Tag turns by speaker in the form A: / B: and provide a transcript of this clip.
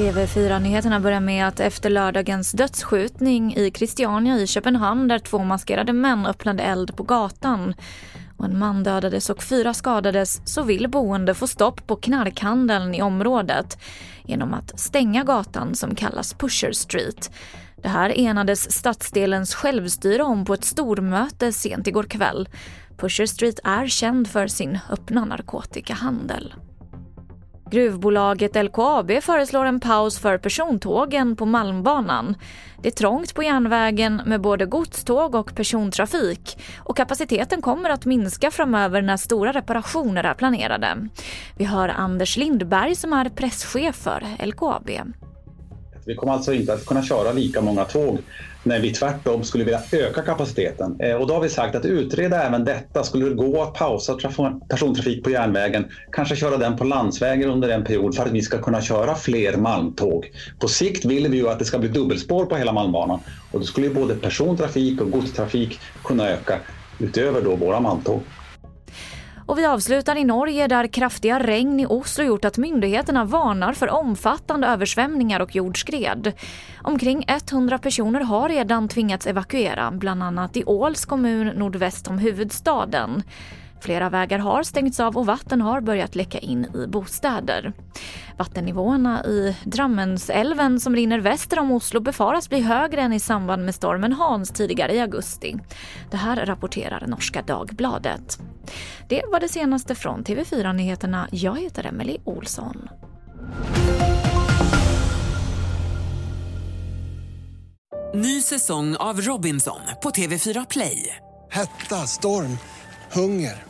A: TV4-nyheterna börjar med att efter lördagens dödsskjutning i Christiania i Köpenhamn där två maskerade män öppnade eld på gatan och en man dödades och fyra skadades så vill boende få stopp på knarkhandeln i området genom att stänga gatan som kallas Pusher Street. Det här enades stadsdelens självstyre om på ett stormöte sent igår kväll. Pusher Street är känd för sin öppna narkotikahandel. Gruvbolaget LKAB föreslår en paus för persontågen på Malmbanan. Det är trångt på järnvägen med både godståg och persontrafik och kapaciteten kommer att minska framöver när stora reparationer är planerade. Vi hör Anders Lindberg som är presschef för LKAB.
B: Vi kommer alltså inte att kunna köra lika många tåg när vi tvärtom skulle vilja öka kapaciteten. Eh, och då har vi sagt att utreda även detta. Skulle det gå att pausa persontrafik på järnvägen, kanske köra den på landsvägen under en period för att vi ska kunna köra fler malmtåg. På sikt vill vi ju att det ska bli dubbelspår på hela Malmbanan och då skulle ju både persontrafik och godstrafik kunna öka utöver då våra malmtåg.
A: Och vi avslutar i Norge där kraftiga regn i Oslo gjort att myndigheterna varnar för omfattande översvämningar och jordskred. Omkring 100 personer har redan tvingats evakuera, bland annat i Åls kommun nordväst om huvudstaden. Flera vägar har stängts av och vatten har börjat läcka in i bostäder. Vattennivåerna i Drammensälven som rinner väster om Oslo befaras bli högre än i samband med stormen Hans tidigare i augusti. Det här rapporterar norska Dagbladet. Det var det senaste från TV4 Nyheterna. Jag heter Emily Olsson.
C: Ny säsong av Robinson på TV4 Play.
D: Hetta, storm, hunger.